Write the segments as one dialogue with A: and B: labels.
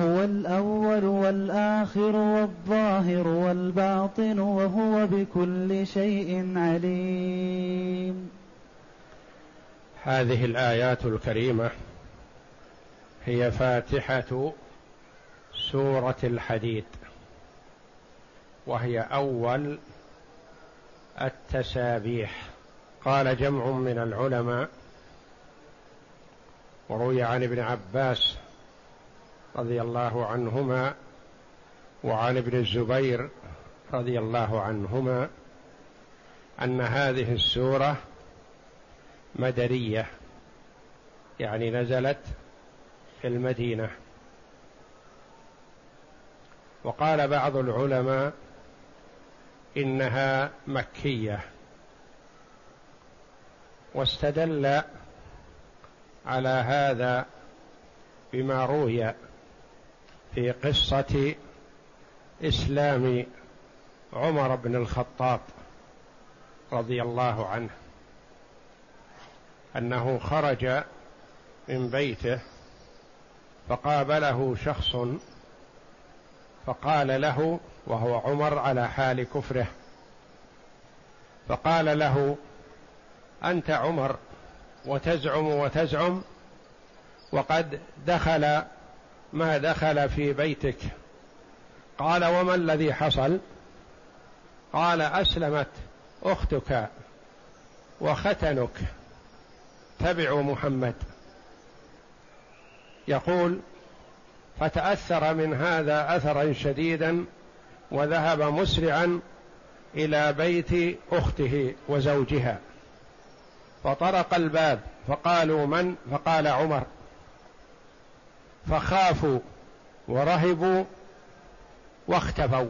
A: هو الأول والآخر والظاهر والباطن وهو بكل شيء عليم
B: هذه الآيات الكريمة هي فاتحة سورة الحديد وهي أول التسابيح قال جمع من العلماء وروي عن ابن عباس رضي الله عنهما وعن ابن الزبير رضي الله عنهما ان هذه السوره مدريه يعني نزلت في المدينه وقال بعض العلماء انها مكيه واستدل على هذا بما روي في قصة إسلام عمر بن الخطاب رضي الله عنه أنه خرج من بيته فقابله شخص فقال له وهو عمر على حال كفره فقال له انت عمر وتزعم وتزعم وقد دخل ما دخل في بيتك قال وما الذي حصل قال اسلمت اختك وختنك تبعوا محمد يقول فتاثر من هذا اثرا شديدا وذهب مسرعا الى بيت اخته وزوجها فطرق الباب فقالوا من فقال عمر فخافوا ورهبوا واختفوا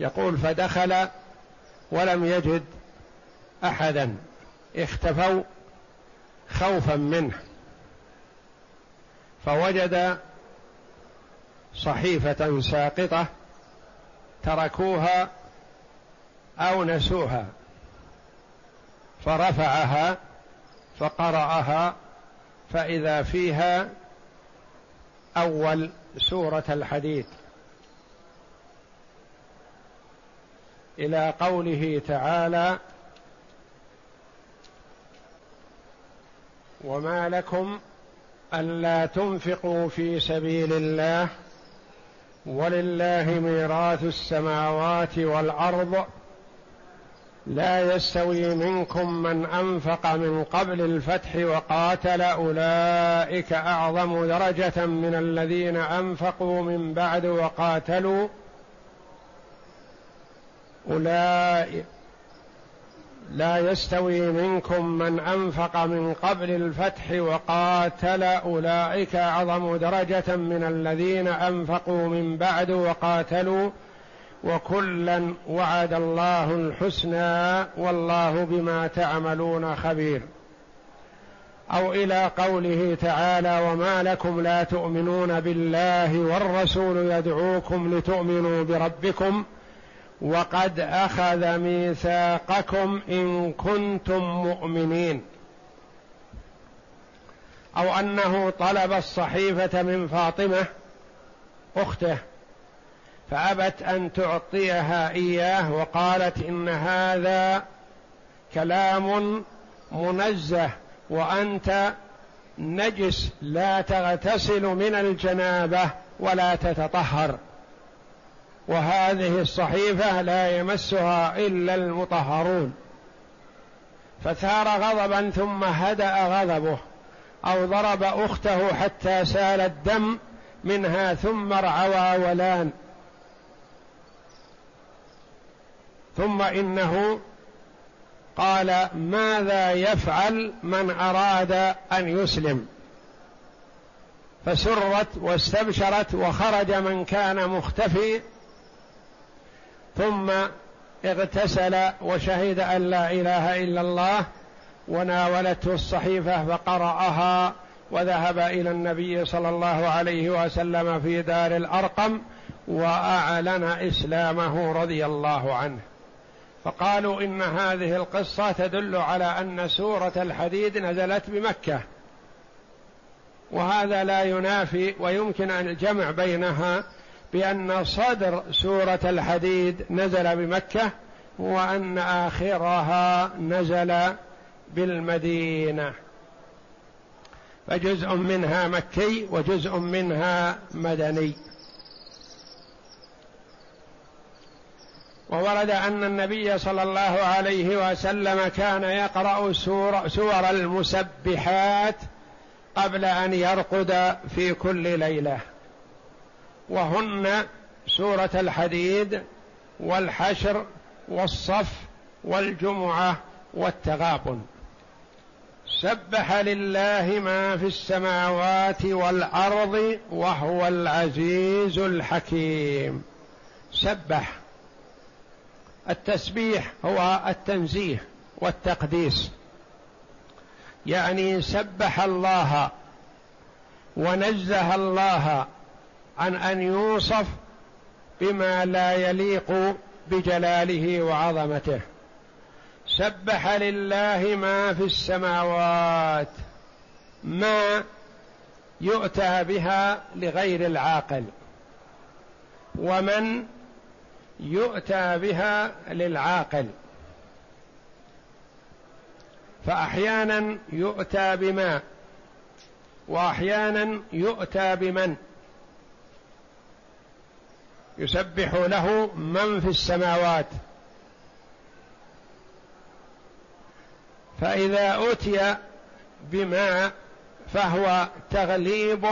B: يقول فدخل ولم يجد احدا اختفوا خوفا منه فوجد صحيفه ساقطه تركوها او نسوها فرفعها فقراها فإذا فيها أول سورة الحديث إلى قوله تعالى وما لكم ألا تنفقوا في سبيل الله ولله ميراث السماوات والأرض لا يستوي منكم من انفق من قبل الفتح وقاتل اولئك اعظم درجه من الذين انفقوا من بعد وقاتلوا اولئك لا يستوي منكم من انفق من قبل الفتح وقاتل اولئك اعظم درجه من الذين انفقوا من بعد وقاتلوا وكلا وعد الله الحسنى والله بما تعملون خبير او الى قوله تعالى وما لكم لا تؤمنون بالله والرسول يدعوكم لتؤمنوا بربكم وقد اخذ ميثاقكم ان كنتم مؤمنين او انه طلب الصحيفه من فاطمه اخته فابت ان تعطيها اياه وقالت ان هذا كلام منزه وانت نجس لا تغتسل من الجنابه ولا تتطهر وهذه الصحيفه لا يمسها الا المطهرون فثار غضبا ثم هدا غضبه او ضرب اخته حتى سال الدم منها ثم ارعوى ولان ثم انه قال ماذا يفعل من اراد ان يسلم فسرت واستبشرت وخرج من كان مختفي ثم اغتسل وشهد ان لا اله الا الله وناولته الصحيفه فقراها وذهب الى النبي صلى الله عليه وسلم في دار الارقم واعلن اسلامه رضي الله عنه فقالوا ان هذه القصه تدل على ان سوره الحديد نزلت بمكه وهذا لا ينافي ويمكن ان الجمع بينها بان صدر سوره الحديد نزل بمكه وان اخرها نزل بالمدينه فجزء منها مكي وجزء منها مدني وورد أن النبي صلى الله عليه وسلم كان يقرأ سور, سور المسبحات قبل أن يرقد في كل ليلة وهن سورة الحديد والحشر والصف والجمعة والتغابن سبح لله ما في السماوات والأرض وهو العزيز الحكيم سبح التسبيح هو التنزيه والتقديس يعني سبح الله ونزه الله عن ان يوصف بما لا يليق بجلاله وعظمته سبح لله ما في السماوات ما يؤتى بها لغير العاقل ومن يؤتى بها للعاقل فأحيانا يؤتى بما وأحيانا يؤتى بمن يسبح له من في السماوات فإذا أتي بما فهو تغليب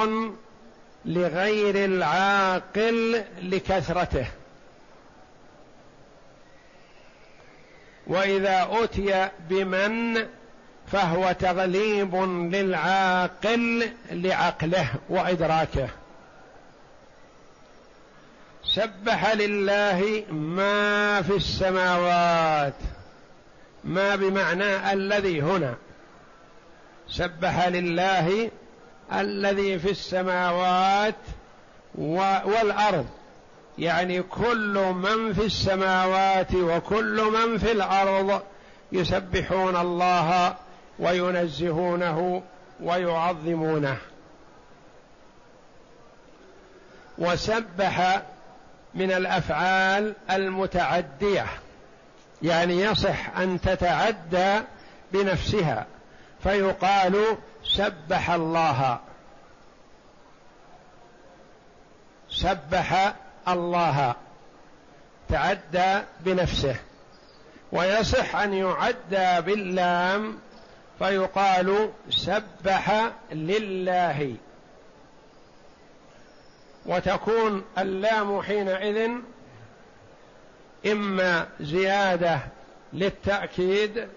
B: لغير العاقل لكثرته واذا اتي بمن فهو تغليب للعاقل لعقله وادراكه سبح لله ما في السماوات ما بمعنى الذي هنا سبح لله الذي في السماوات والارض يعني كل من في السماوات وكل من في الارض يسبحون الله وينزهونه ويعظمونه وسبح من الافعال المتعديه يعني يصح ان تتعدى بنفسها فيقال سبح الله سبح الله تعدى بنفسه ويصح ان يعدى باللام فيقال سبح لله وتكون اللام حينئذ اما زياده للتاكيد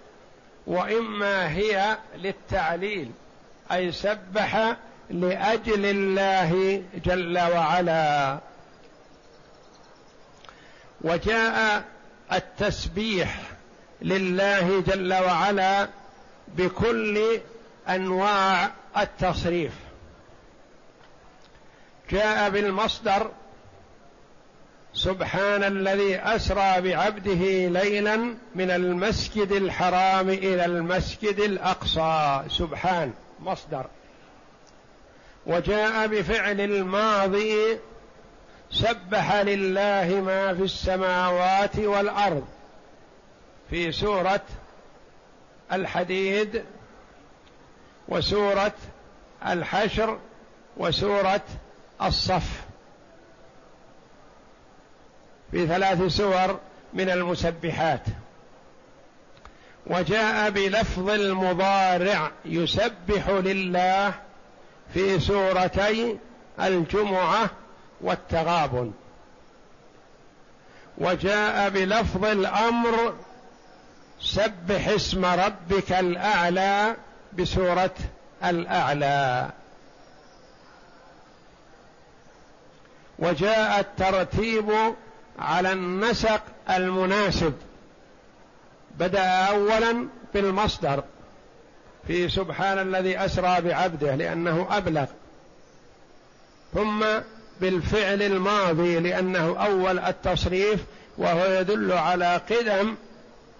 B: واما هي للتعليل اي سبح لاجل الله جل وعلا وجاء التسبيح لله جل وعلا بكل انواع التصريف جاء بالمصدر سبحان الذي اسرى بعبده ليلا من المسجد الحرام الى المسجد الاقصى سبحان مصدر وجاء بفعل الماضي سبح لله ما في السماوات والارض في سوره الحديد وسوره الحشر وسوره الصف في ثلاث سور من المسبحات وجاء بلفظ المضارع يسبح لله في سورتي الجمعه والتغابن وجاء بلفظ الامر سبح اسم ربك الاعلى بسوره الاعلى وجاء الترتيب على النسق المناسب بدا اولا بالمصدر في سبحان الذي اسرى بعبده لانه ابلغ ثم بالفعل الماضي لأنه أول التصريف وهو يدل على قدم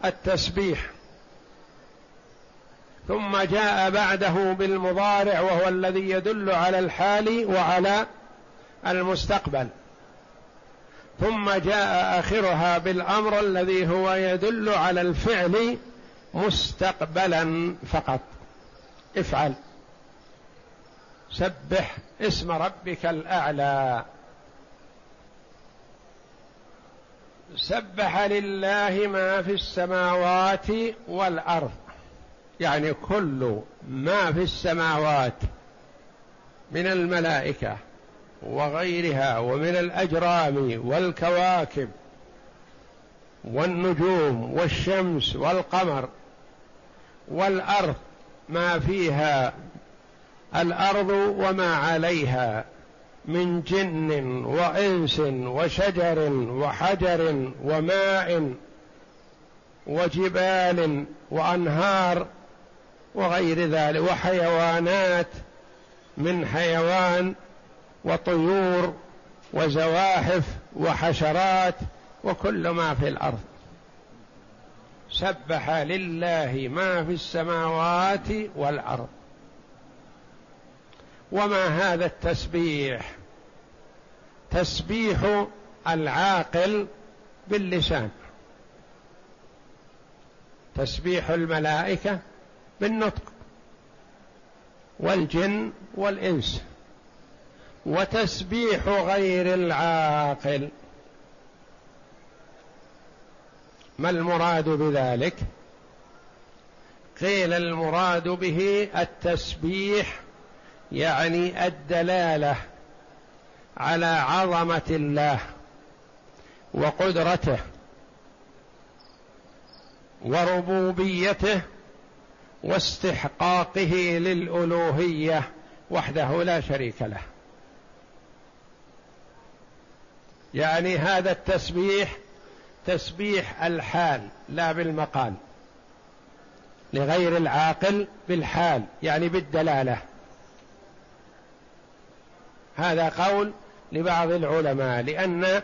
B: التسبيح ثم جاء بعده بالمضارع وهو الذي يدل على الحال وعلى المستقبل ثم جاء اخرها بالامر الذي هو يدل على الفعل مستقبلا فقط افعل سبح اسم ربك الاعلى سبح لله ما في السماوات والارض يعني كل ما في السماوات من الملائكه وغيرها ومن الاجرام والكواكب والنجوم والشمس والقمر والارض ما فيها الارض وما عليها من جن وانس وشجر وحجر وماء وجبال وانهار وغير ذلك وحيوانات من حيوان وطيور وزواحف وحشرات وكل ما في الارض سبح لله ما في السماوات والارض وما هذا التسبيح تسبيح العاقل باللسان تسبيح الملائكه بالنطق والجن والانس وتسبيح غير العاقل ما المراد بذلك قيل المراد به التسبيح يعني الدلاله على عظمه الله وقدرته وربوبيته واستحقاقه للالوهيه وحده لا شريك له يعني هذا التسبيح تسبيح الحال لا بالمقال لغير العاقل بالحال يعني بالدلاله هذا قول لبعض العلماء لأن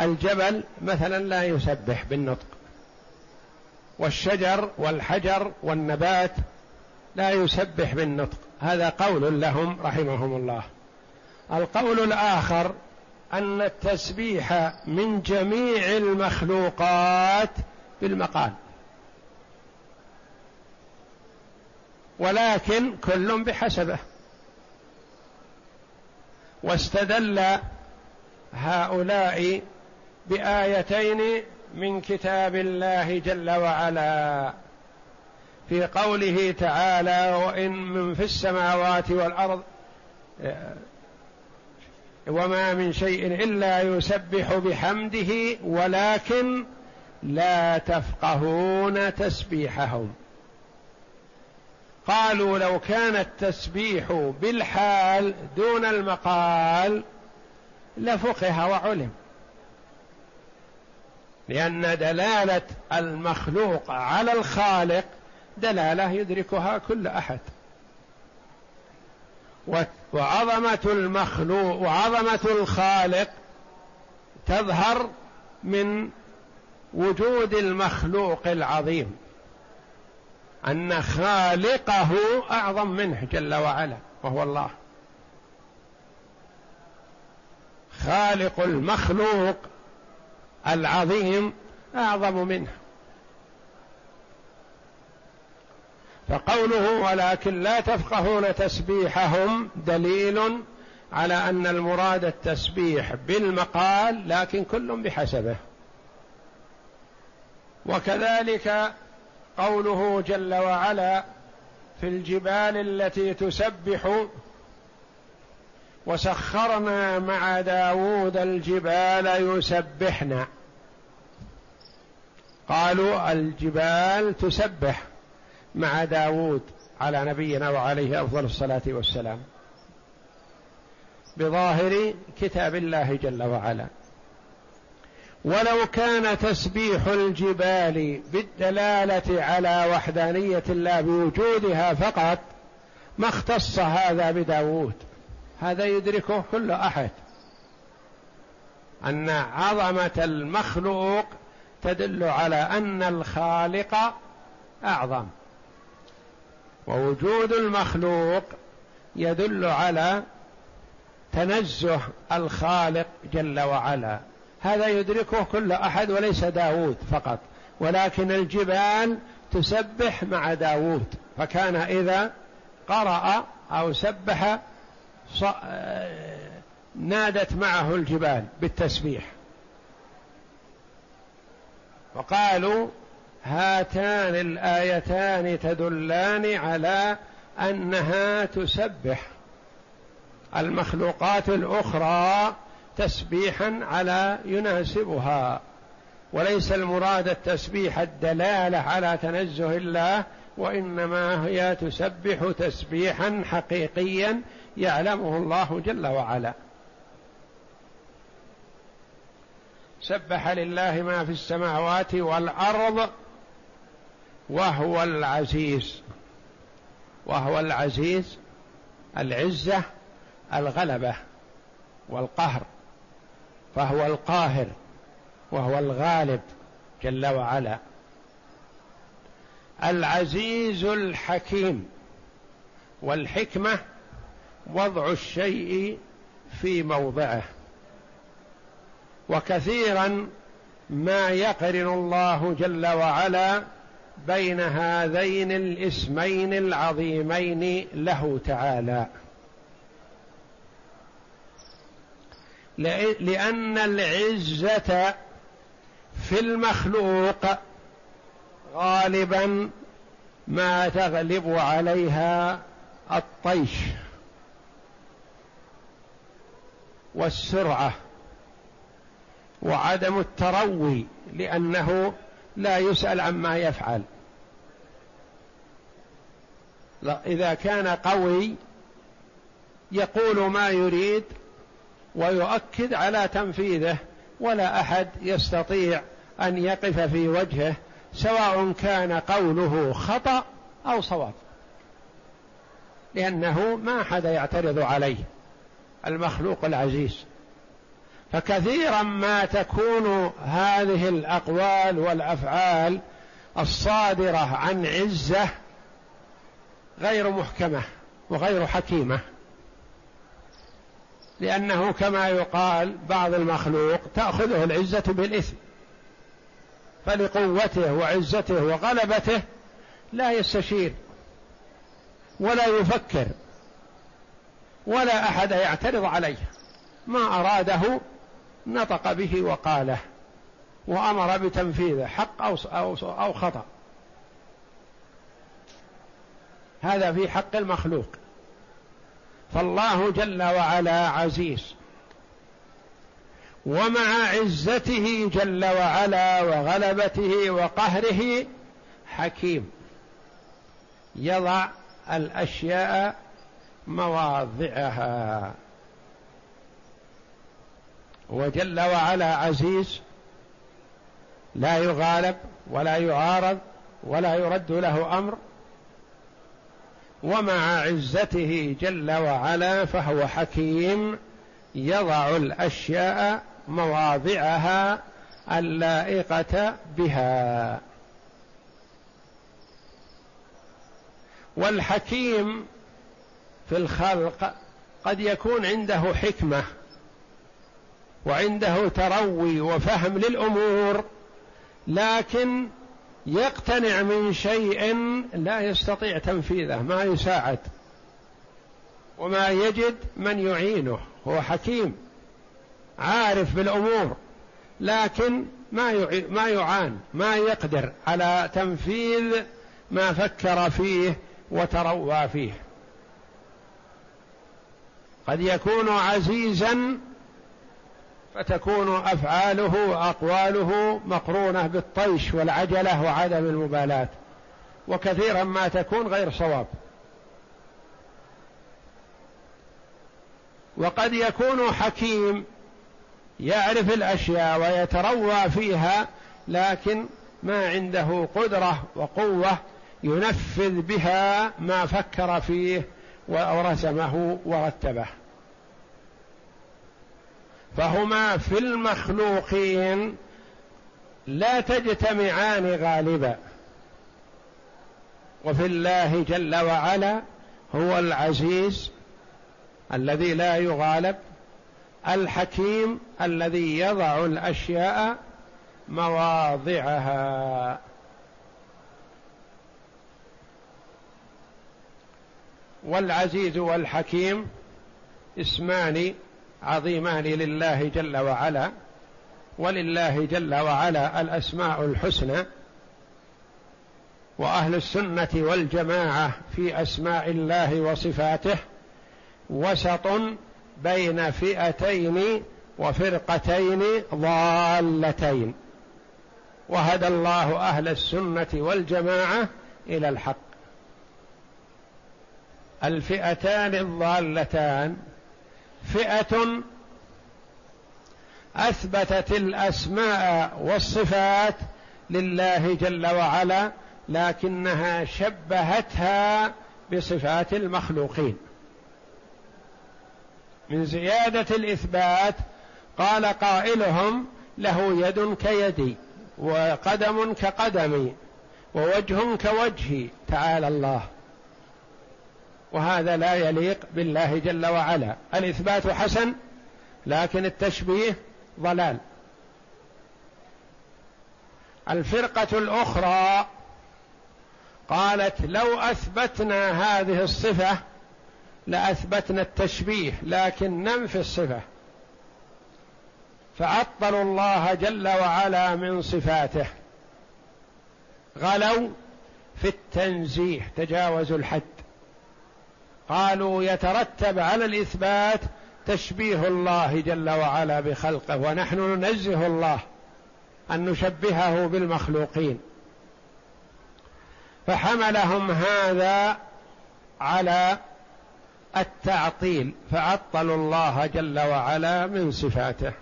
B: الجبل مثلا لا يسبح بالنطق والشجر والحجر والنبات لا يسبح بالنطق هذا قول لهم رحمهم الله القول الآخر أن التسبيح من جميع المخلوقات بالمقال ولكن كل بحسبه واستدل هؤلاء بايتين من كتاب الله جل وعلا في قوله تعالى وان من في السماوات والارض آه، وما من شيء الا يسبح بحمده ولكن لا تفقهون تسبيحهم قالوا لو كان التسبيح بالحال دون المقال لفقه وعلم لأن دلالة المخلوق على الخالق دلالة يدركها كل أحد وعظمة المخلوق وعظمة الخالق تظهر من وجود المخلوق العظيم ان خالقه اعظم منه جل وعلا وهو الله خالق المخلوق العظيم اعظم منه فقوله ولكن لا تفقهون تسبيحهم دليل على ان المراد التسبيح بالمقال لكن كل بحسبه وكذلك قوله جل وعلا في الجبال التي تسبح وسخرنا مع داوود الجبال يسبحنا قالوا الجبال تسبح مع داوود على نبينا وعليه افضل الصلاه والسلام بظاهر كتاب الله جل وعلا ولو كان تسبيح الجبال بالدلاله على وحدانيه الله بوجودها فقط ما اختص هذا بداوود هذا يدركه كل احد ان عظمه المخلوق تدل على ان الخالق اعظم ووجود المخلوق يدل على تنزه الخالق جل وعلا هذا يدركه كل أحد وليس داود فقط ولكن الجبال تسبح مع داود فكان إذا قرأ أو سبح آه، نادت معه الجبال بالتسبيح وقالوا هاتان الايتان تدلان على انها تسبح المخلوقات الاخرى تسبيحا على يناسبها وليس المراد التسبيح الدلاله على تنزه الله وانما هي تسبح تسبيحا حقيقيا يعلمه الله جل وعلا سبح لله ما في السماوات والارض وهو العزيز وهو العزيز العزه الغلبه والقهر فهو القاهر وهو الغالب جل وعلا العزيز الحكيم والحكمه وضع الشيء في موضعه وكثيرا ما يقرن الله جل وعلا بين هذين الاسمين العظيمين له تعالى لأن العزة في المخلوق غالبا ما تغلب عليها الطيش والسرعه وعدم التروي لانه لا يسال عما يفعل لا اذا كان قوي يقول ما يريد ويؤكد على تنفيذه ولا احد يستطيع ان يقف في وجهه سواء كان قوله خطا او صواب لانه ما احد يعترض عليه المخلوق العزيز فكثيرا ما تكون هذه الاقوال والافعال الصادره عن عزه غير محكمه وغير حكيمه لأنه كما يقال بعض المخلوق تأخذه العزة بالإثم فلقوته وعزته وغلبته لا يستشير ولا يفكر ولا أحد يعترض عليه ما أراده نطق به وقاله وأمر بتنفيذه حق أو, أو, خطأ هذا في حق المخلوق فالله جل وعلا عزيز ومع عزته جل وعلا وغلبته وقهره حكيم يضع الاشياء مواضعها وجل وعلا عزيز لا يغالب ولا يعارض ولا يرد له امر ومع عزته جل وعلا فهو حكيم يضع الاشياء مواضعها اللائقه بها والحكيم في الخلق قد يكون عنده حكمه وعنده تروي وفهم للامور لكن يقتنع من شيء لا يستطيع تنفيذه ما يساعد وما يجد من يعينه هو حكيم عارف بالامور لكن ما ما يعان ما يقدر على تنفيذ ما فكر فيه وتروى فيه قد يكون عزيزا فتكون افعاله واقواله مقرونه بالطيش والعجله وعدم المبالاه وكثيرا ما تكون غير صواب وقد يكون حكيم يعرف الاشياء ويتروى فيها لكن ما عنده قدره وقوه ينفذ بها ما فكر فيه ورسمه ورتبه فهما في المخلوقين لا تجتمعان غالبا وفي الله جل وعلا هو العزيز الذي لا يغالب الحكيم الذي يضع الاشياء مواضعها والعزيز والحكيم اسمان عظيمان لله جل وعلا ولله جل وعلا الاسماء الحسنى واهل السنه والجماعه في اسماء الله وصفاته وسط بين فئتين وفرقتين ضالتين وهدى الله اهل السنه والجماعه الى الحق الفئتان الضالتان فئه اثبتت الاسماء والصفات لله جل وعلا لكنها شبهتها بصفات المخلوقين من زياده الاثبات قال قائلهم له يد كيدي وقدم كقدمي ووجه كوجهي تعالى الله وهذا لا يليق بالله جل وعلا الاثبات حسن لكن التشبيه ضلال الفرقه الاخرى قالت لو اثبتنا هذه الصفه لاثبتنا التشبيه لكن ننفي الصفه فعطلوا الله جل وعلا من صفاته غلوا في التنزيه تجاوزوا الحد قالوا يترتب على الاثبات تشبيه الله جل وعلا بخلقه ونحن ننزه الله ان نشبهه بالمخلوقين فحملهم هذا على التعطيل فعطلوا الله جل وعلا من صفاته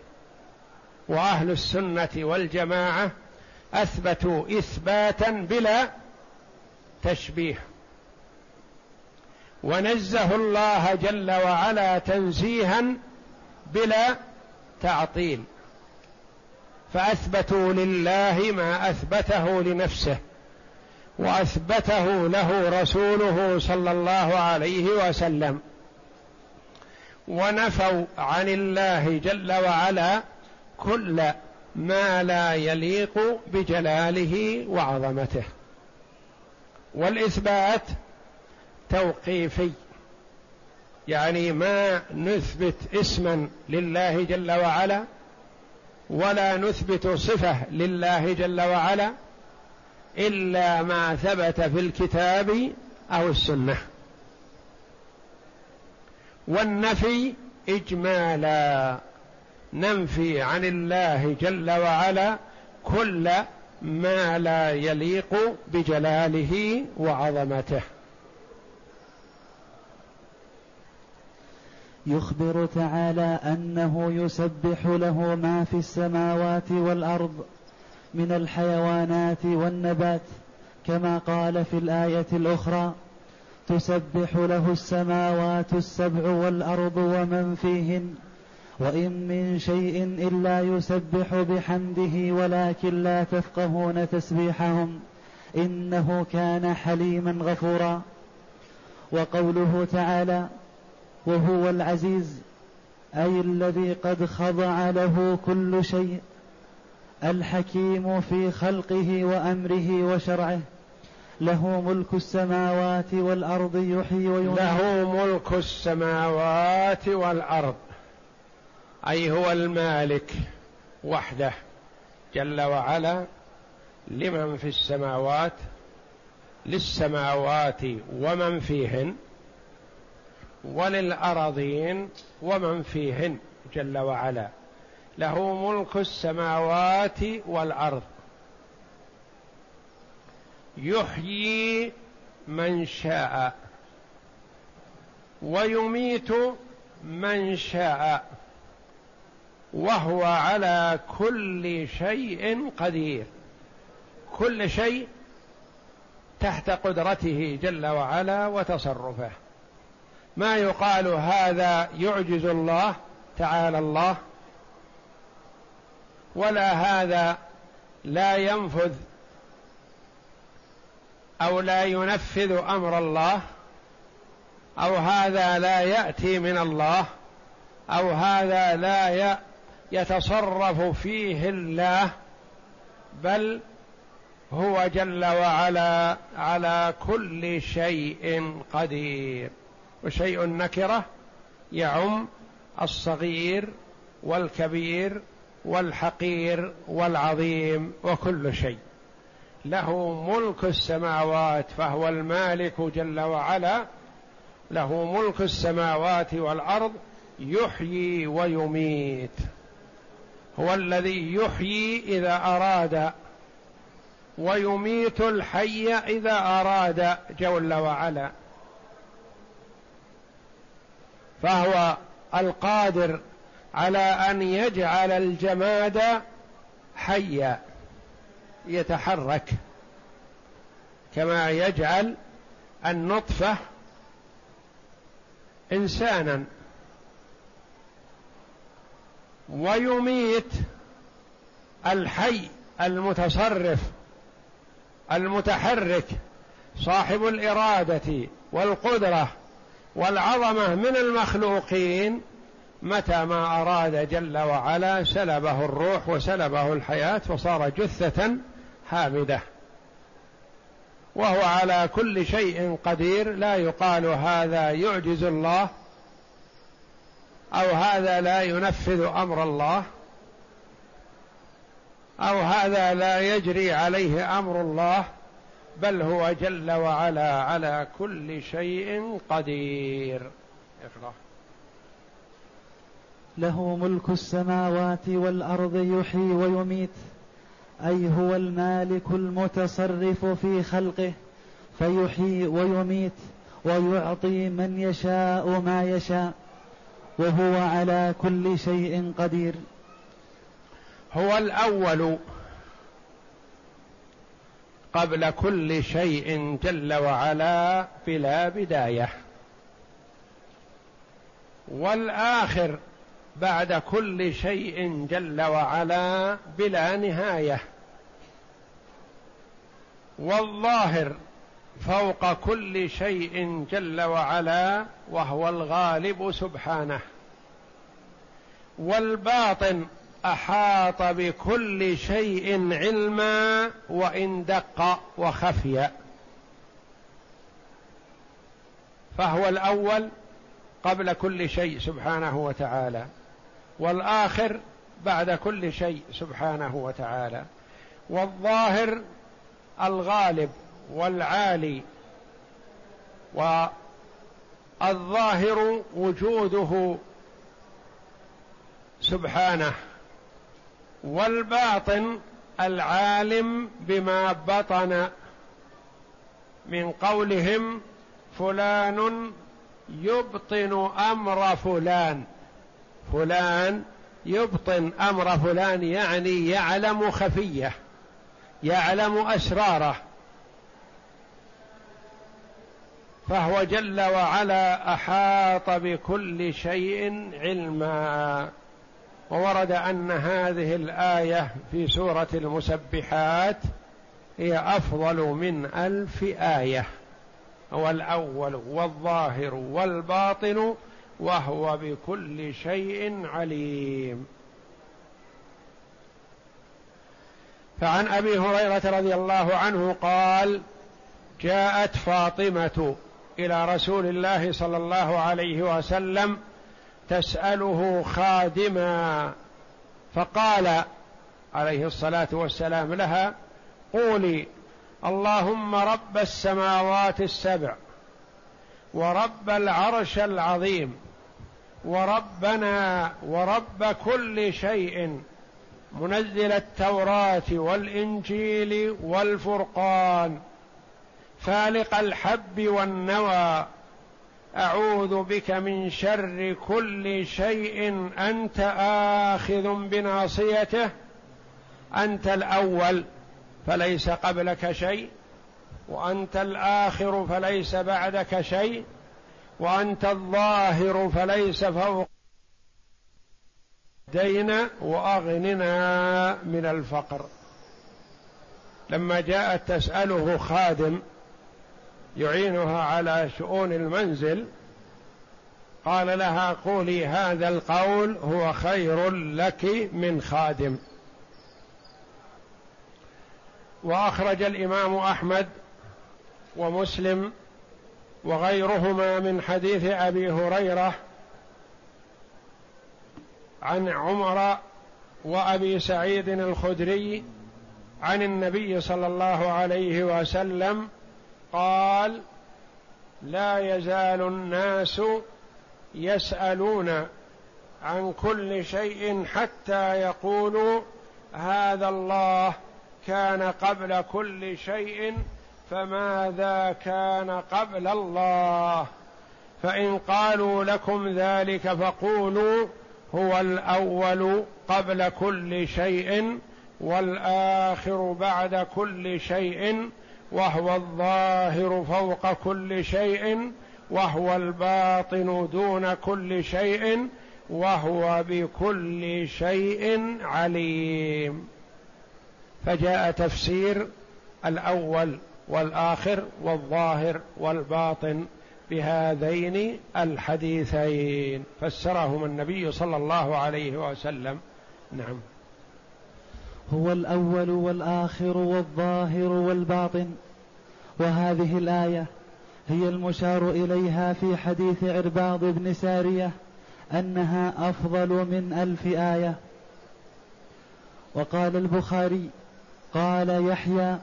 B: واهل السنه والجماعه اثبتوا اثباتا بلا تشبيه ونزه الله جل وعلا تنزيها بلا تعطيل فاثبتوا لله ما اثبته لنفسه واثبته له رسوله صلى الله عليه وسلم ونفوا عن الله جل وعلا كل ما لا يليق بجلاله وعظمته والاثبات توقيفي يعني ما نثبت اسما لله جل وعلا ولا نثبت صفه لله جل وعلا الا ما ثبت في الكتاب او السنه والنفي اجمالا ننفي عن الله جل وعلا كل ما لا يليق بجلاله وعظمته
A: يخبر تعالى انه يسبح له ما في السماوات والارض من الحيوانات والنبات كما قال في الايه الاخرى تسبح له السماوات السبع والارض ومن فيهن وان من شيء الا يسبح بحمده ولكن لا تفقهون تسبيحهم انه كان حليما غفورا وقوله تعالى وهو العزيز اي الذي قد خضع له كل شيء الحكيم في خلقه وامره وشرعه له ملك السماوات والارض يحيي ويميت
B: له ملك السماوات والارض اي هو المالك وحده جل وعلا لمن في السماوات للسماوات ومن فيهن وللأراضين ومن فيهن جل وعلا له ملك السماوات والأرض يحيي من شاء ويميت من شاء وهو على كل شيء قدير كل شيء تحت قدرته جل وعلا وتصرفه ما يقال هذا يعجز الله تعالى الله ولا هذا لا ينفذ او لا ينفذ امر الله او هذا لا ياتي من الله او هذا لا يتصرف فيه الله بل هو جل وعلا على كل شيء قدير وشيء نكره يعم الصغير والكبير والحقير والعظيم وكل شيء له ملك السماوات فهو المالك جل وعلا له ملك السماوات والارض يحيي ويميت هو الذي يحيي اذا اراد ويميت الحي اذا اراد جل وعلا فهو القادر على ان يجعل الجماد حيا يتحرك كما يجعل النطفه انسانا ويميت الحي المتصرف المتحرك صاحب الاراده والقدره والعظمه من المخلوقين متى ما اراد جل وعلا سلبه الروح وسلبه الحياه وصار جثه هامده وهو على كل شيء قدير لا يقال هذا يعجز الله او هذا لا ينفذ امر الله او هذا لا يجري عليه امر الله بل هو جل وعلا على كل شيء قدير اقرأ
A: له ملك السماوات والارض يحيي ويميت اي هو المالك المتصرف في خلقه فيحيي ويميت ويعطي من يشاء ما يشاء وهو على كل شيء قدير
B: هو الاول قبل كل شيء جل وعلا بلا بدايه والاخر بعد كل شيء جل وعلا بلا نهايه والظاهر فوق كل شيء جل وعلا وهو الغالب سبحانه والباطن احاط بكل شيء علما وان دق وخفي فهو الاول قبل كل شيء سبحانه وتعالى والاخر بعد كل شيء سبحانه وتعالى والظاهر الغالب والعالي والظاهر وجوده سبحانه والباطن العالم بما بطن من قولهم فلان يبطن امر فلان فلان يبطن امر فلان يعني يعلم خفيه يعلم اسراره فهو جل وعلا احاط بكل شيء علما وورد ان هذه الايه في سوره المسبحات هي افضل من الف ايه هو الاول والظاهر والباطن وهو بكل شيء عليم فعن ابي هريره رضي الله عنه قال جاءت فاطمه الى رسول الله صلى الله عليه وسلم تسأله خادما فقال عليه الصلاة والسلام لها قولي اللهم رب السماوات السبع ورب العرش العظيم وربنا ورب كل شيء منزل التوراة والإنجيل والفرقان فالق الحب والنوى اعوذ بك من شر كل شيء انت اخذ بناصيته انت الاول فليس قبلك شيء وانت الاخر فليس بعدك شيء وانت الظاهر فليس فوق دينا واغننا من الفقر لما جاءت تساله خادم يعينها على شؤون المنزل قال لها قولي هذا القول هو خير لك من خادم واخرج الامام احمد ومسلم وغيرهما من حديث ابي هريره عن عمر وابي سعيد الخدري عن النبي صلى الله عليه وسلم قال لا يزال الناس يسالون عن كل شيء حتى يقولوا هذا الله كان قبل كل شيء فماذا كان قبل الله فان قالوا لكم ذلك فقولوا هو الاول قبل كل شيء والاخر بعد كل شيء وهو الظاهر فوق كل شيء وهو الباطن دون كل شيء وهو بكل شيء عليم فجاء تفسير الاول والاخر والظاهر والباطن بهذين الحديثين فسرهما النبي صلى الله عليه وسلم نعم
A: هو الاول والاخر والظاهر والباطن وهذه الايه هي المشار اليها في حديث عرباض بن ساريه انها افضل من الف ايه وقال البخاري قال يحيى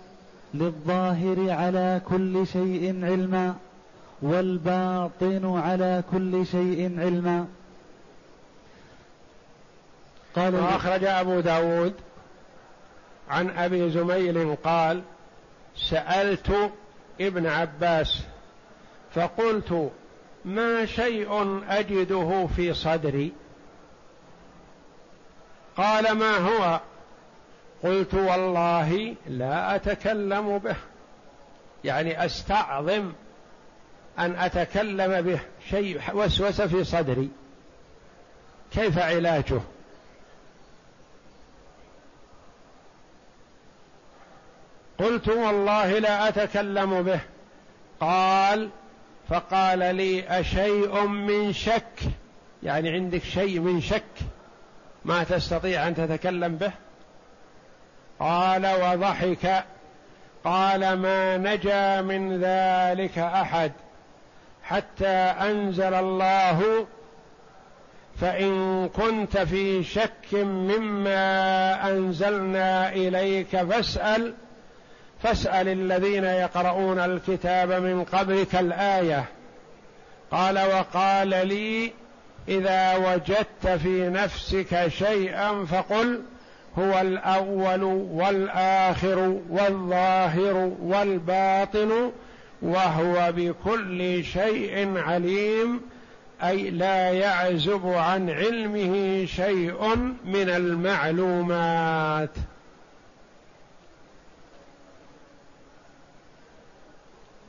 A: للظاهر على كل شيء علما والباطن على كل شيء علما
B: قال وأخرج أبو داود عن ابي زميل قال سالت ابن عباس فقلت ما شيء اجده في صدري قال ما هو قلت والله لا اتكلم به يعني استعظم ان اتكلم به شيء وسوس في صدري كيف علاجه قلت والله لا اتكلم به قال فقال لي اشيء من شك يعني عندك شيء من شك ما تستطيع ان تتكلم به قال وضحك قال ما نجا من ذلك احد حتى انزل الله فان كنت في شك مما انزلنا اليك فاسال فاسال الذين يقرؤون الكتاب من قبلك الايه قال وقال لي اذا وجدت في نفسك شيئا فقل هو الاول والاخر والظاهر والباطن وهو بكل شيء عليم اي لا يعزب عن علمه شيء من المعلومات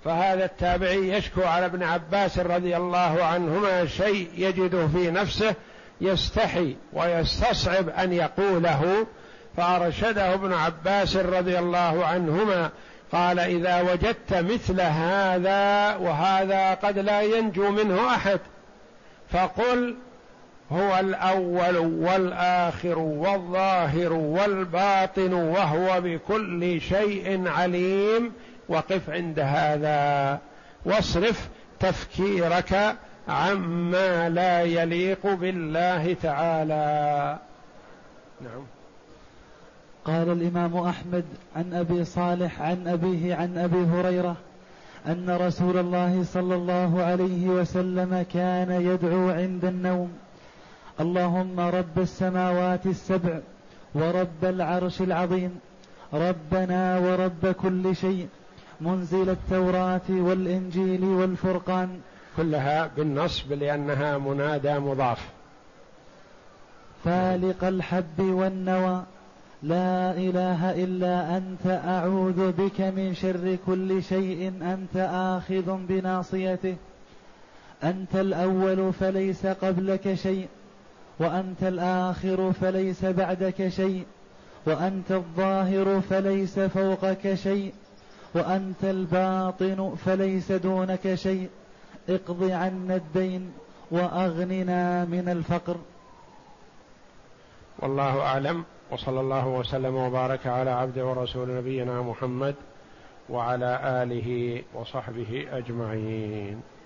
B: فهذا التابعي يشكو على ابن عباس رضي الله عنهما شيء يجده في نفسه يستحي ويستصعب ان يقوله فارشده ابن عباس رضي الله عنهما قال اذا وجدت مثل هذا وهذا قد لا ينجو منه احد فقل هو الاول والاخر والظاهر والباطن وهو بكل شيء عليم وقف عند هذا واصرف تفكيرك عما لا يليق بالله تعالى نعم
A: قال الامام احمد عن ابي صالح عن ابيه عن ابي هريره ان رسول الله صلى الله عليه وسلم كان يدعو عند النوم اللهم رب السماوات السبع ورب العرش العظيم ربنا ورب كل شيء منزل التوراة والإنجيل والفرقان
B: كلها بالنصب لأنها منادى مضاف
A: فالق الحب والنوى لا إله إلا أنت أعوذ بك من شر كل شيء أنت آخذ بناصيته أنت الأول فليس قبلك شيء وأنت الآخر فليس بعدك شيء وأنت الظاهر فليس فوقك شيء وأنت الباطن فليس دونك شيء اقض عنا الدين وأغننا من الفقر
B: والله أعلم وصلى الله وسلم وبارك على عبد ورسول نبينا محمد وعلى آله وصحبه أجمعين